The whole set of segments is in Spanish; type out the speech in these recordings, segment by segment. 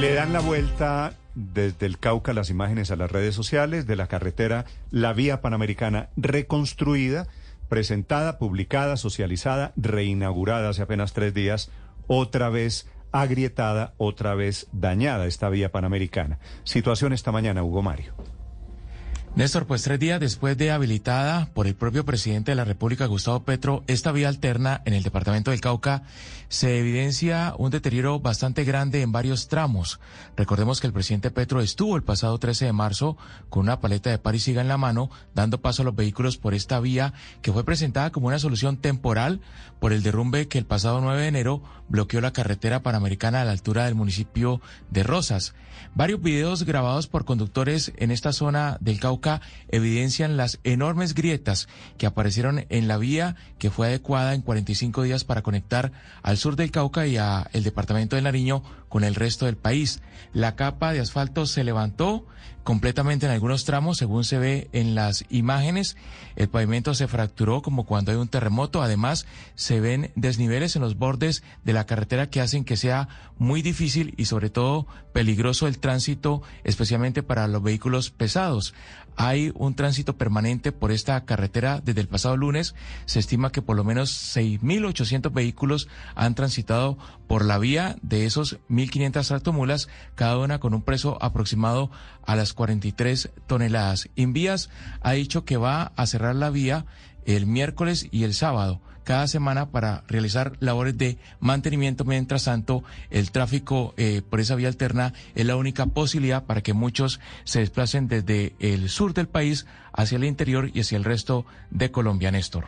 Le dan la vuelta desde el Cauca las imágenes a las redes sociales de la carretera La Vía Panamericana reconstruida, presentada, publicada, socializada, reinaugurada hace apenas tres días, otra vez agrietada, otra vez dañada esta vía panamericana. Situación esta mañana, Hugo Mario. Néstor, pues tres días después de habilitada por el propio presidente de la República, Gustavo Petro, esta vía alterna en el departamento del Cauca, se evidencia un deterioro bastante grande en varios tramos. Recordemos que el presidente Petro estuvo el pasado 13 de marzo con una paleta de par y siga en la mano, dando paso a los vehículos por esta vía que fue presentada como una solución temporal por el derrumbe que el pasado 9 de enero bloqueó la carretera panamericana a la altura del municipio de Rosas. Varios videos grabados por conductores en esta zona del Cauca evidencian las enormes grietas que aparecieron en la vía que fue adecuada en 45 días para conectar al sur del Cauca y a el departamento de Nariño con el resto del país. La capa de asfalto se levantó completamente en algunos tramos, según se ve en las imágenes. El pavimento se fracturó como cuando hay un terremoto. Además, se ven desniveles en los bordes de la carretera que hacen que sea muy difícil y sobre todo peligroso el tránsito, especialmente para los vehículos pesados. Hay un tránsito permanente por esta carretera desde el pasado lunes. Se estima que por lo menos 6.800 vehículos han transitado por la vía de esos 1.500 tractomulas, cada una con un precio aproximado a las 43 toneladas. Invías ha dicho que va a cerrar la vía el miércoles y el sábado cada semana para realizar labores de mantenimiento. Mientras tanto, el tráfico eh, por esa vía alterna es la única posibilidad para que muchos se desplacen desde el sur del país hacia el interior y hacia el resto de Colombia, Néstor.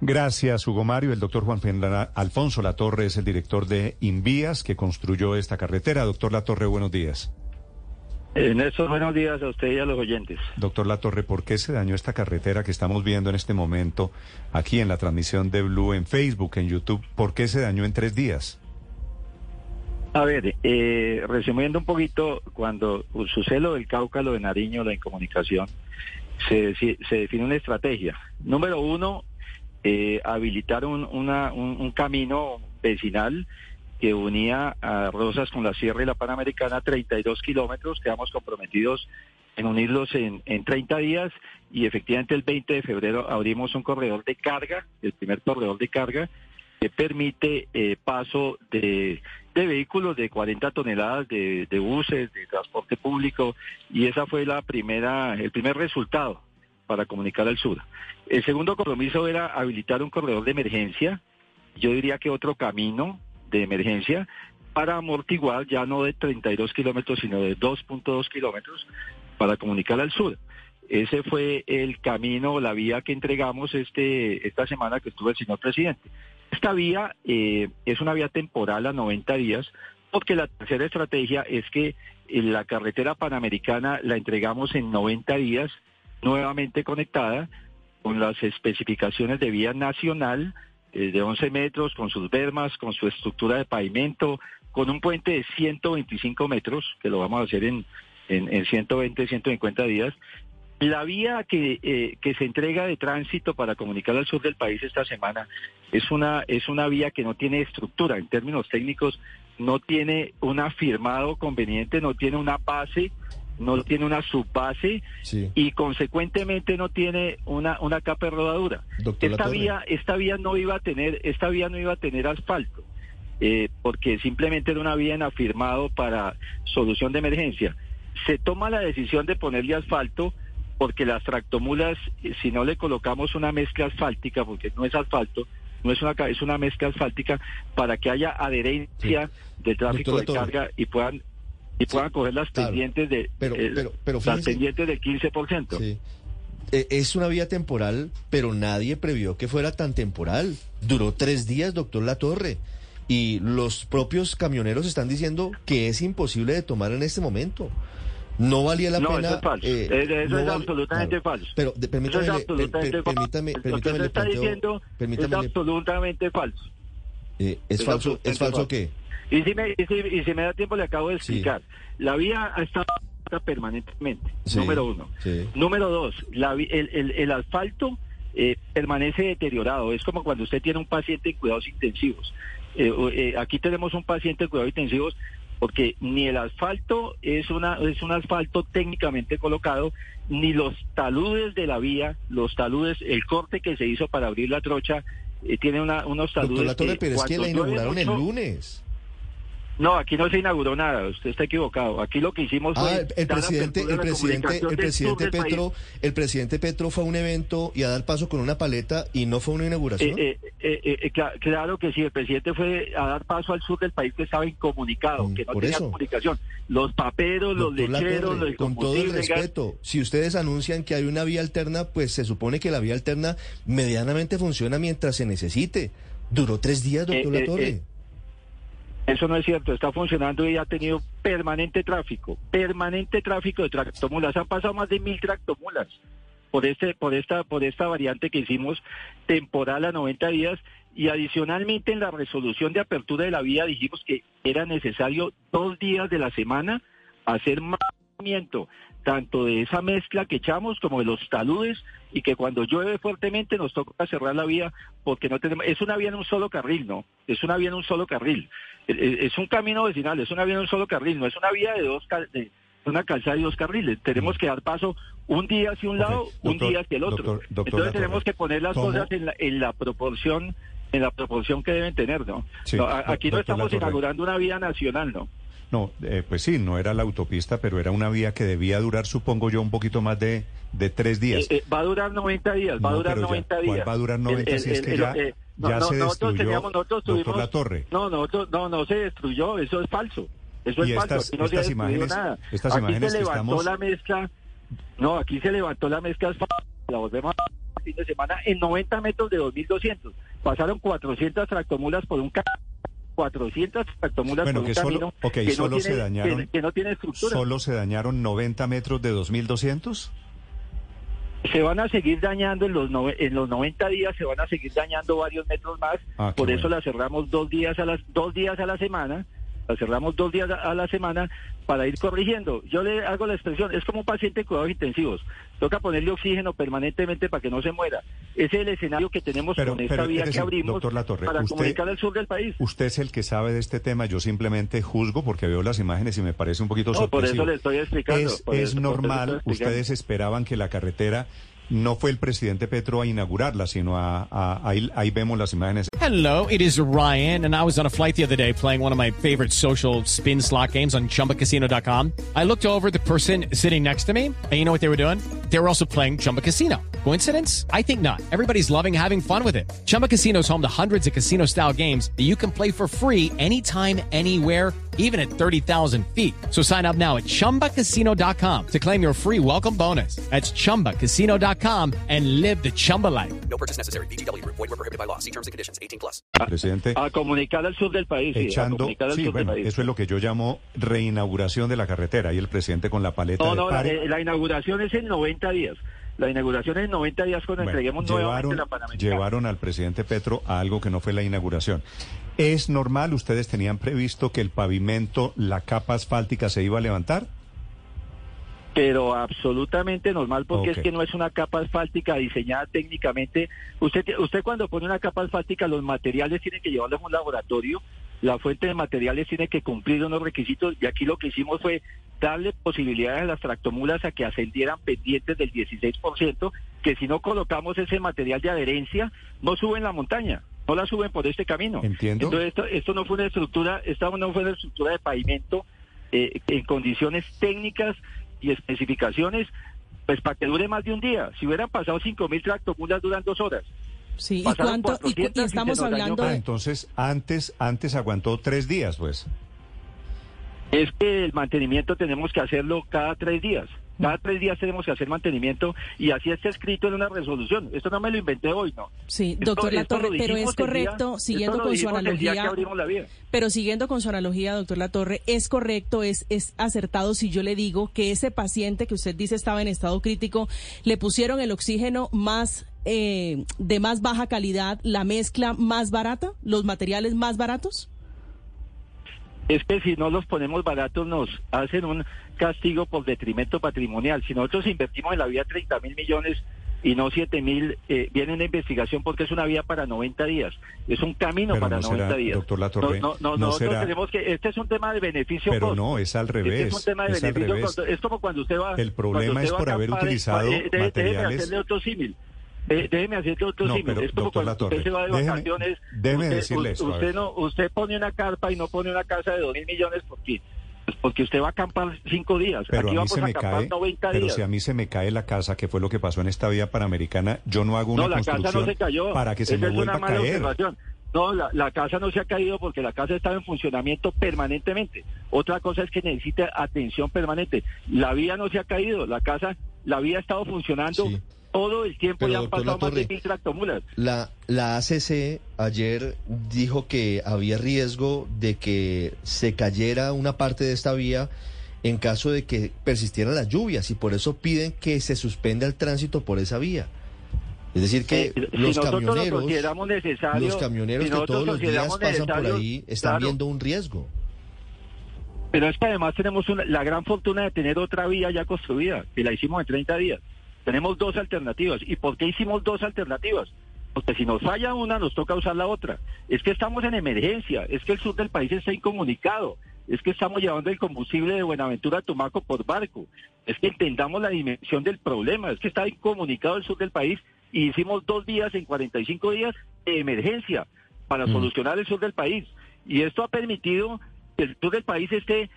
Gracias, Hugo Mario. El doctor Juan Fernando Alfonso Latorre es el director de Invías que construyó esta carretera. Doctor Latorre, buenos días. En estos buenos días a usted y a los oyentes. Doctor Latorre, ¿por qué se dañó esta carretera que estamos viendo en este momento aquí en la transmisión de Blue en Facebook, en YouTube? ¿Por qué se dañó en tres días? A ver, eh, resumiendo un poquito, cuando sucede lo del Cauca, lo de Nariño, la incomunicación, se, se define una estrategia. Número uno, eh, habilitar un, una, un camino vecinal que unía a Rosas con la Sierra y la Panamericana, 32 kilómetros. Quedamos comprometidos en unirlos en, en 30 días y efectivamente el 20 de febrero abrimos un corredor de carga, el primer corredor de carga, que permite eh, paso de, de, vehículos de 40 toneladas, de, de, buses, de transporte público, y esa fue la primera, el primer resultado para comunicar al sur. El segundo compromiso era habilitar un corredor de emergencia, yo diría que otro camino de emergencia para amortiguar ya no de 32 kilómetros, sino de 2.2 kilómetros para comunicar al sur. Ese fue el camino, la vía que entregamos este, esta semana que estuvo el señor presidente. Esta vía eh, es una vía temporal a 90 días, porque la tercera estrategia es que la carretera panamericana la entregamos en 90 días, nuevamente conectada, con las especificaciones de vía nacional, eh, de 11 metros, con sus bermas, con su estructura de pavimento, con un puente de 125 metros, que lo vamos a hacer en, en, en 120, 150 días. La vía que, eh, que se entrega de tránsito para comunicar al sur del país esta semana es una, es una vía que no tiene estructura, en términos técnicos, no tiene un afirmado conveniente, no tiene una base no tiene una subbase y consecuentemente no tiene una, una capa de rodadura. esta vía, esta vía no iba a tener, esta vía no iba a tener asfalto, eh, porque simplemente era una vía en afirmado para solución de emergencia. Se toma la decisión de ponerle asfalto porque las tractomulas, eh, si no le colocamos una mezcla asfáltica, porque no es asfalto, no es una es una mezcla asfáltica para que haya adherencia del tráfico de carga y puedan y puedan coger las pendientes de pero, eh, pero, pero las pendientes del 15%. Sí. Eh, es una vía temporal, pero nadie previó que fuera tan temporal. Duró tres días, doctor Latorre. y los propios camioneros están diciendo que es imposible de tomar en este momento. No valía la No, pena. eso es falso. eh, eso no es val- absolutamente falso. Pero de- Eso permítame, es absolutamente per- per- permítame, falso. permítame Lo que usted está diciendo permítame es absolutamente falso. eh, es es falso, es falso falso. qué. Y si me, y si, y si me da tiempo le acabo de Sí. explicar. La vía ha estado permanentemente, Sí, número uno. sí. Número dos, la el, el- el asfalto eh, permanece deteriorado. Es como cuando usted tiene un paciente en cuidados intensivos. Eh, eh, aquí tenemos un paciente en cuidados intensivos porque ni el asfalto es una es un asfalto técnicamente colocado ni los taludes de la vía los taludes el corte que se hizo para abrir la trocha eh, tiene una, unos taludes Doctor Latorre, que pero es que la inauguraron el lunes. No, aquí no se inauguró nada, usted está equivocado. Aquí lo que hicimos Ah, fue el, el presidente, el presidente, el presidente. Petro, el presidente Petro fue a un evento y a dar paso con una paleta y no fue una inauguración. Eh, eh, eh, cla- claro que sí, el presidente fue a dar paso al sur del país que estaba incomunicado, Mm, que no por tenía eso. comunicación. Los paperos, los lecheros, los con todo el gas- respeto, si ustedes anuncian que hay una vía alterna, pues se supone que la vía alterna medianamente funciona mientras se necesite. Duró tres días, doctor Latorre. Eso no es cierto, está funcionando y ha tenido permanente tráfico, permanente tráfico de tractomulas. Han pasado más de mil tractomulas por este, por esta, por esta variante que hicimos temporal a 90 días y adicionalmente en la resolución de apertura de la vía dijimos que era necesario dos días de la semana hacer mantenimiento tanto de esa mezcla que echamos como de los taludes y que cuando llueve fuertemente nos toca cerrar la vía porque no tenemos es una vía en un solo carril no es una vía en un solo carril. Eh, eh, es un camino vecinal es una vía en un solo carril no es una vía de dos de una calzada y dos carriles. Tenemos que dar paso un día hacia un lado un doctor- día hacia el otro. doctor- doctor entonces tenemos que poner las ¿cómo? cosas en la, en la proporción en la proporción que deben tener no, Sí, No, aquí no estamos inaugurando una vía nacional no No, eh, pues sí, no era la autopista, pero era una vía que debía durar, supongo yo, un poquito más de, de tres días. Eh, eh, va a durar 90 días, va a No, durar pero ya, 90 ¿cuál días. va a durar 90 si es que ya- eh, ya se nosotros destruyó, teníamos, nosotros tuvimos, Latorre? No, nosotros, no, no se destruyó, eso es falso. Eso es Y falso, estas- aquí no se estas destruido imágenes- nada. estas aquí imágenes se que levantó estamos- la mezcla, no, aquí se levantó la mezcla, la volvemos a el fin de semana en 90 metros de 2200. Pasaron 400 tractomulas por un ca 400 tractomulas Bueno, por que un solo- camino ok, que, no solo se tiene, dañaron- que, que no tiene estructura. ¿Solo se dañaron 90 metros de 2.200? se van a seguir dañando en los nove- en los 90 días se van a seguir dañando varios metros más Ah, por eso bueno. la cerramos dos días a las dos días a la semana la cerramos dos días a, la semana para ir corrigiendo. Yo le hago la expresión es como un paciente en cuidados intensivos. Toca ponerle oxígeno permanentemente para que no se muera. Ese es el escenario que tenemos Pero- con esta pero, vía que abrimos Latorre, para usted- comunicar al sur del país. Usted es el que sabe de este tema, yo simplemente juzgo porque veo las imágenes y me parece un poquito No, por sorpresivo. eso le estoy explicando, Es, por es eso- por normal, ustedes esperaban que la carretera no fue el presidente Petro a inaugurarla, sino a, a- ahí, ahí vemos las imágenes. Hello, it is Ryan, and I was on a flight the other day playing one of my favorite social spin slot games on chumbacasino.com. I looked over the person sitting next to me, and you know what they were doing? They were also playing Chumba Casino. Coincidence? I think not. Everybody's loving having fun with it. Chumba Casino is home to hundreds of casino style games that you can play for free anytime, anywhere even at 30,000 feet. So sign up now at ChumbaCasino.com to claim your free welcome bonus. That's ChumbaCasino.com and live the Chumba life. No purchase necessary. VGW Group. Void were prohibited by law. See terms and conditions. 18 plus. Presidente, a comunicar al sur del país sí, a echando, comunicar al sí, sur del bueno, país eso es lo que yo llamo reinauguración de la carretera, y el presidente con la paleta No, de no, la, pare. eh, la inauguración es en 90 días. La inauguración es en 90 días cuando Bueno, entreguemos nuevamente llevaron, la Panamericana. llevaron al presidente Petro a algo que no fue la inauguración. ¿Es normal? ¿Ustedes tenían previsto que el pavimento, la capa asfáltica se iba a levantar? Pero absolutamente normal porque es que no es una capa asfáltica diseñada técnicamente. Usted, usted cuando pone una capa asfáltica, los materiales tienen que llevarlos a un laboratorio. La fuente de materiales tiene que cumplir unos requisitos y aquí lo que hicimos fue darle posibilidades a las tractomulas a que ascendieran pendientes del 16%, que si no colocamos ese material de adherencia, no suben la montaña, no la suben por este camino. Entiendo. Entonces esto, esto no fue una estructura, esta no fue una estructura de pavimento eh, en condiciones técnicas y especificaciones, pues para que dure más de un día. Si hubieran pasado 5.000 tractomulas duran dos horas. Sí, ¿y Pasaron cuánto? Y, cu- 400 y y estamos hablando Ah, entonces antes, antes aguantó tres días, pues. Es que el mantenimiento tenemos que hacerlo cada tres días. Cada tres días tenemos que hacer mantenimiento y así está escrito en una resolución. Esto no me lo inventé hoy, ¿no? Sí, Esto- doctor Latorre, pero es día- correcto, siguiendo con su analogía, pero siguiendo con su analogía, doctor Latorre, es correcto, es, es acertado si yo le digo que ese paciente que usted dice estaba en estado crítico, le pusieron el oxígeno más eh, de más baja calidad, la mezcla más barata, los materiales más baratos. Es que si no los ponemos baratos nos hacen un castigo por detrimento patrimonial. Si nosotros invertimos en la vía 30 mil millones y no 7 mil, eh, viene una investigación porque es una vía para 90 días. Es un camino Pero para no será, 90 días. doctor Latorre, no, no, no, no nosotros será- tenemos que, este es un tema de beneficio Pero costo. no, es al Este revés. es un tema de es beneficio costo. Es como cuando usted va. El problema es por haber utilizado eh, de- Déjeme materiales- hacerle otro símil. Eh, déjeme hacerle otro No, símil. pero, es como cuando Latorre, usted se va de déjeme- vacaciones. déjeme usted, decirle a usted no, usted pone una carpa y no pone una casa de dos mil millones porque pues porque usted va a acampar cinco días. Pero Aquí a mí vamos se me cae, 90 pero días. si a mí se me cae la casa, que fue lo que pasó en esta vía panamericana, yo no hago una no, la casa no se cayó. para que se me vuelva a caer. observación. No, la, la casa no se ha caído porque la casa estaba en funcionamiento permanentemente. Otra cosa es que necesita atención permanente. La vía no se ha caído, la casa, la vía ha estado funcionando Sí. Todo el tiempo Pero, y han pasado más de mil tractomulas. La, la ACC ayer dijo que había riesgo de que se cayera una parte de esta vía en caso de que persistieran las lluvias y por eso piden que se suspenda el tránsito por esa vía. Es decir, que Eh, los camioneros, necesario, los camioneros si que todos los días pasan por ahí están claro. viendo un riesgo. Pero es que además tenemos una- la gran fortuna de tener otra vía ya construida, que la hicimos en 30 días. Tenemos dos alternativas. ¿Y por qué hicimos dos alternativas? Porque si nos falla una, nos toca usar la otra. Es que estamos en emergencia, es que el sur del país está incomunicado, es que estamos llevando el combustible de Buenaventura a Tumaco por barco, es que entendamos la dimensión del problema, es que está incomunicado el sur del país y hicimos dos días en 45 días de emergencia para Mm. solucionar el sur del país. Y esto ha permitido que el sur del país esté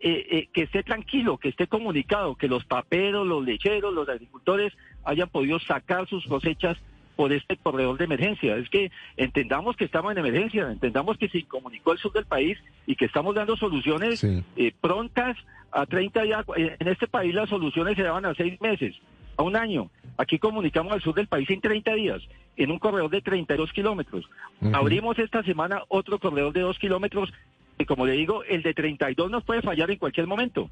eh, eh, que esté tranquilo, que esté comunicado, que los paperos, los lecheros, los agricultores hayan podido sacar sus cosechas por este corredor de emergencia. Es que entendamos que estamos en emergencia, entendamos que se comunicó el sur del país y que estamos dando soluciones Sí. eh, prontas a 30 días. Eh, En este país las soluciones se daban a seis meses, a un año. Aquí comunicamos al sur del país en 30 días, en un corredor de 32 kilómetros. Ujú. Abrimos esta semana otro corredor de 2 kilómetros y como le digo, el de 32 nos puede fallar en cualquier momento.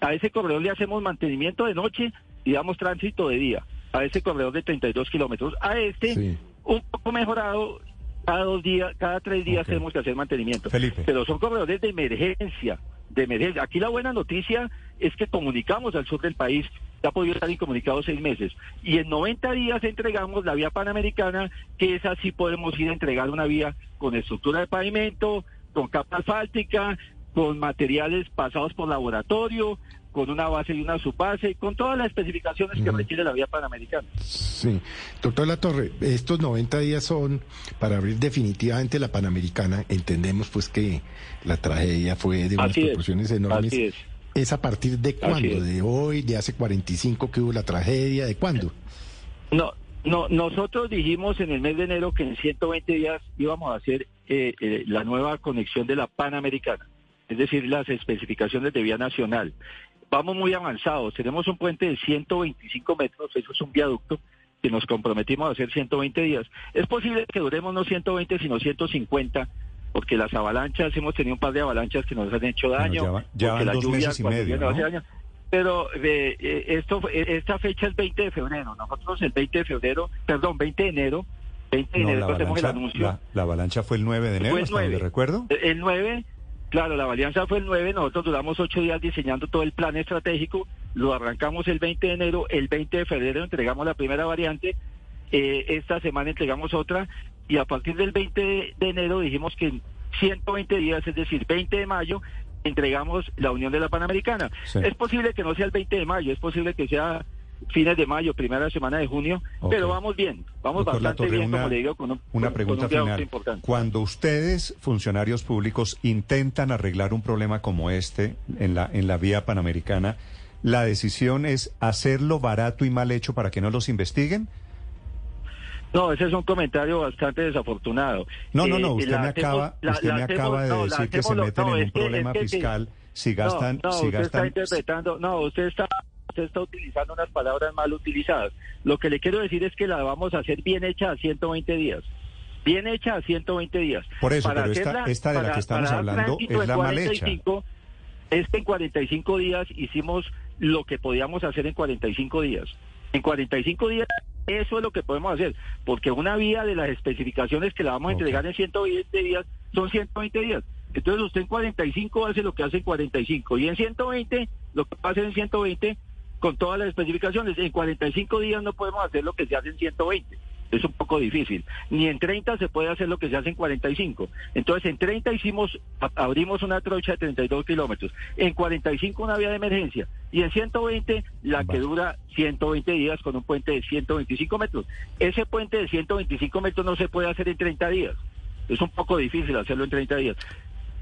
A ese corredor le hacemos mantenimiento de noche y damos tránsito de día. A ese corredor de 32 kilómetros. A este, Sí. un poco mejorado, cada dos días, cada tres días tenemos que hacer mantenimiento. Felipe. Pero son corredores de emergencia, de emergencia. Aquí la buena noticia es que comunicamos al sur del país, ya ha podido estar incomunicado seis meses. Y en 90 días entregamos la vía panamericana, que es así podemos ir a entregar una vía con estructura de pavimento, con capa asfáltica, con materiales pasados por laboratorio, con una base y una subbase, con todas las especificaciones que requiere la vía panamericana. Sí. Doctor Latorre, estos 90 días son para abrir definitivamente la Panamericana. Entendemos pues que la tragedia fue de unas Así es, proporciones enormes. así es. ¿Es a partir de cuándo? ¿De hoy? ¿De hace 45 que hubo la tragedia? ¿De cuándo? No, no, nosotros dijimos en el mes de enero que en 120 días íbamos a hacer eh, eh, la nueva conexión de la Panamericana, es decir, las especificaciones de vía nacional. Vamos muy avanzados, tenemos un puente de 125 metros, eso es un viaducto que nos comprometimos a hacer 120 días. Es posible que duremos no 120, sino 150, porque las avalanchas, hemos tenido un par de avalanchas que nos han hecho Bueno, daño. ya va- ya porque van la dos lluvia meses y medio, hace daño. Pero eh, eh, esto, esta fecha es 20 de febrero. Nosotros el 20 de febrero, perdón, 20 de enero, 20 de No, enero la hacemos el avalancha, anuncio. la, la avalancha fue el 9 de enero, Fue el hasta donde 9. recuerdo. Eh, El 9, claro, la alianza fue el 9, nosotros duramos 8 días diseñando todo el plan estratégico, lo arrancamos el 20 de enero, el 20 de febrero entregamos la primera variante, eh, esta semana entregamos otra y a partir del 20 de, de enero dijimos que en 120 días, es decir, 20 de mayo, entregamos la Unión de la Panamericana. Sí. Es posible que no sea el 20 de mayo, es posible que sea fines de mayo, primera semana de junio, pero vamos bien, vamos Doctor bastante Latorre, bien, una- como le digo, con un, Una pregunta con un viaducto final. importante. Cuando ustedes, funcionarios públicos, intentan arreglar un problema como este en la, en la vía panamericana, ¿la decisión es hacerlo barato y mal hecho para que no los investiguen? No, ese es un comentario bastante desafortunado. No, no, Eh, no, usted la me acaba, la- usted la me acaba de no, decir que se meten no, en un problema que fiscal si gastan, no, si usted está gastan, interpretando, no, usted está usted está utilizando unas palabras mal utilizadas. Lo que le quiero decir es que la vamos a hacer bien hecha a 120 días. Bien hecha a 120 días. Por eso, pero esta, hacerla- esta de la para- que estamos para hablando es la mal hecha. 45, Es que en 45 días hicimos lo que podíamos hacer en 45 días. En 45 días eso es lo que podemos hacer, porque una vía de las especificaciones que la vamos a Ok. entregar en 120 días son 120 días. Entonces usted en 45 hace lo que hace en 45 y en 120 lo que va a hacer en 120 con todas las especificaciones. En 45 días no podemos hacer lo que se hace en 120. Es un poco difícil. Ni en 30 se puede hacer lo que se hace en 45. Entonces, en 30 hicimos, abrimos una trocha de 32 kilómetros. En 45 una vía de emergencia. Y en 120 la que dura 120 días con un puente de 125 metros. Ese puente de 125 metros no se puede hacer en 30 días. Es un poco difícil hacerlo en 30 días.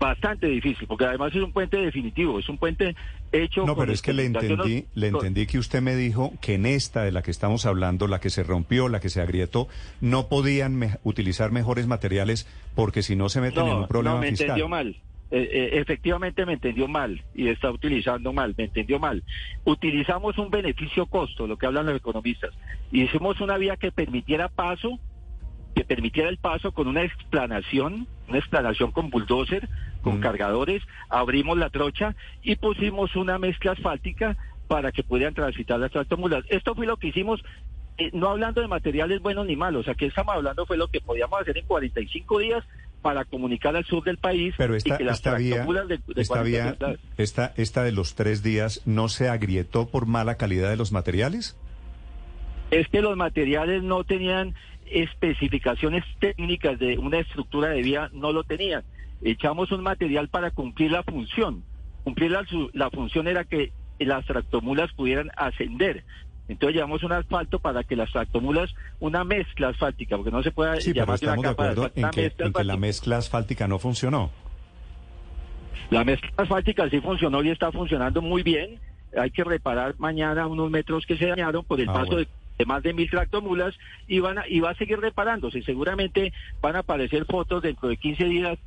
Bastante difícil, porque además es un puente definitivo, es un puente hecho No, pero es que le entendí, le entendí que usted me dijo que en esta de la que estamos hablando, la que se rompió, la que se agrietó, no podían me- utilizar mejores materiales porque si no se meten en un problema no, me fiscal. entendió mal. Eh, eh, efectivamente me entendió mal y está utilizando mal, me entendió mal. Utilizamos un beneficio-costo, lo que hablan los economistas. Hicimos una vía que permitiera paso, que permitiera el paso con una explanación, una explanación con bulldozer, con Mm. cargadores, abrimos la trocha y pusimos una mezcla asfáltica para que pudieran transitar las tractomulas. Esto fue lo que hicimos, eh, no hablando de materiales buenos ni malos, aquí estamos hablando fue lo que podíamos hacer en 45 días para comunicar al sur del país Pero y esta, que las esta vía, de, de esta 40 vía, toneladas- esta, esta de los tres días, ¿no se agrietó por mala calidad de los materiales? es que los materiales no tenían especificaciones técnicas de una estructura de vía, no lo tenían. Echamos un material para cumplir la función. Cumplir la, la función era que las tractomulas pudieran ascender. Entonces llevamos un asfalto para que las tractomulas, una mezcla asfáltica, porque no se puede Sí, pero llamar de una estamos de capa de acuerdo asfalto, en que, mezcla en que la mezcla asfáltica no funcionó. La mezcla asfáltica sí funcionó y está funcionando muy bien. Hay que reparar mañana unos metros que se dañaron por el Ah, paso bueno. de, de más de mil tractomulas y van a, y va a seguir reparándose. Seguramente van a aparecer fotos dentro de 15 días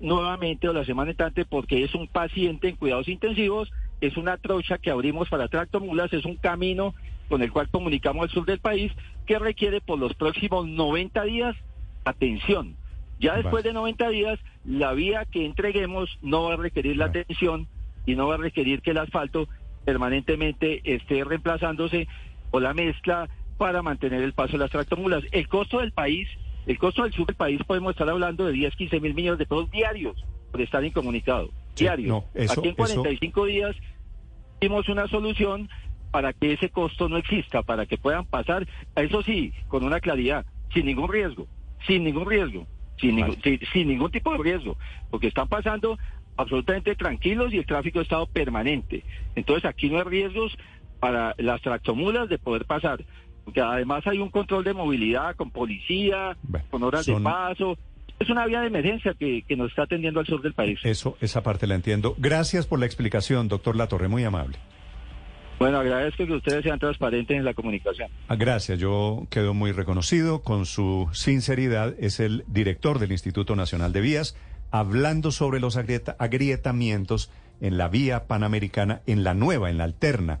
nuevamente o la semana entrante porque es un paciente en cuidados intensivos, es una trocha que abrimos para tractomulas, es un camino con el cual comunicamos al sur del país que requiere por los próximos 90 días atención. Ya después de 90 días, la vía que entreguemos no va a requerir la atención y no va a requerir que el asfalto permanentemente esté reemplazándose o la mezcla para mantener el paso de las tractomulas. El costo del país, el costo del sur del país, podemos estar hablando de 10, 15 mil millones de pesos diarios por estar incomunicado. Sí, diarios. no, eso- Aquí en eso- 45 días dimos una solución para que ese costo no exista, para que puedan pasar, eso sí, con una claridad, sin ningún riesgo, sin ningún riesgo, sin, Vale. ningún, sin, sin ningún tipo de riesgo, porque están pasando absolutamente tranquilos y el tráfico ha estado permanente. Entonces aquí no hay riesgos para las tractomulas de poder pasar, porque además hay un control de movilidad con policía, Bueno, con horas son- de paso. Es una vía de emergencia que, que nos está atendiendo al sur del país. Eso, esa parte la entiendo. Gracias por la explicación, doctor Latorre, muy amable. Bueno, agradezco que ustedes sean transparentes en la comunicación. Ah, Gracias, yo quedo muy reconocido con su sinceridad. Es el director del Instituto Nacional de Vías, hablando sobre los agrieta- agrietamientos en la vía panamericana, en la nueva, en la alterna,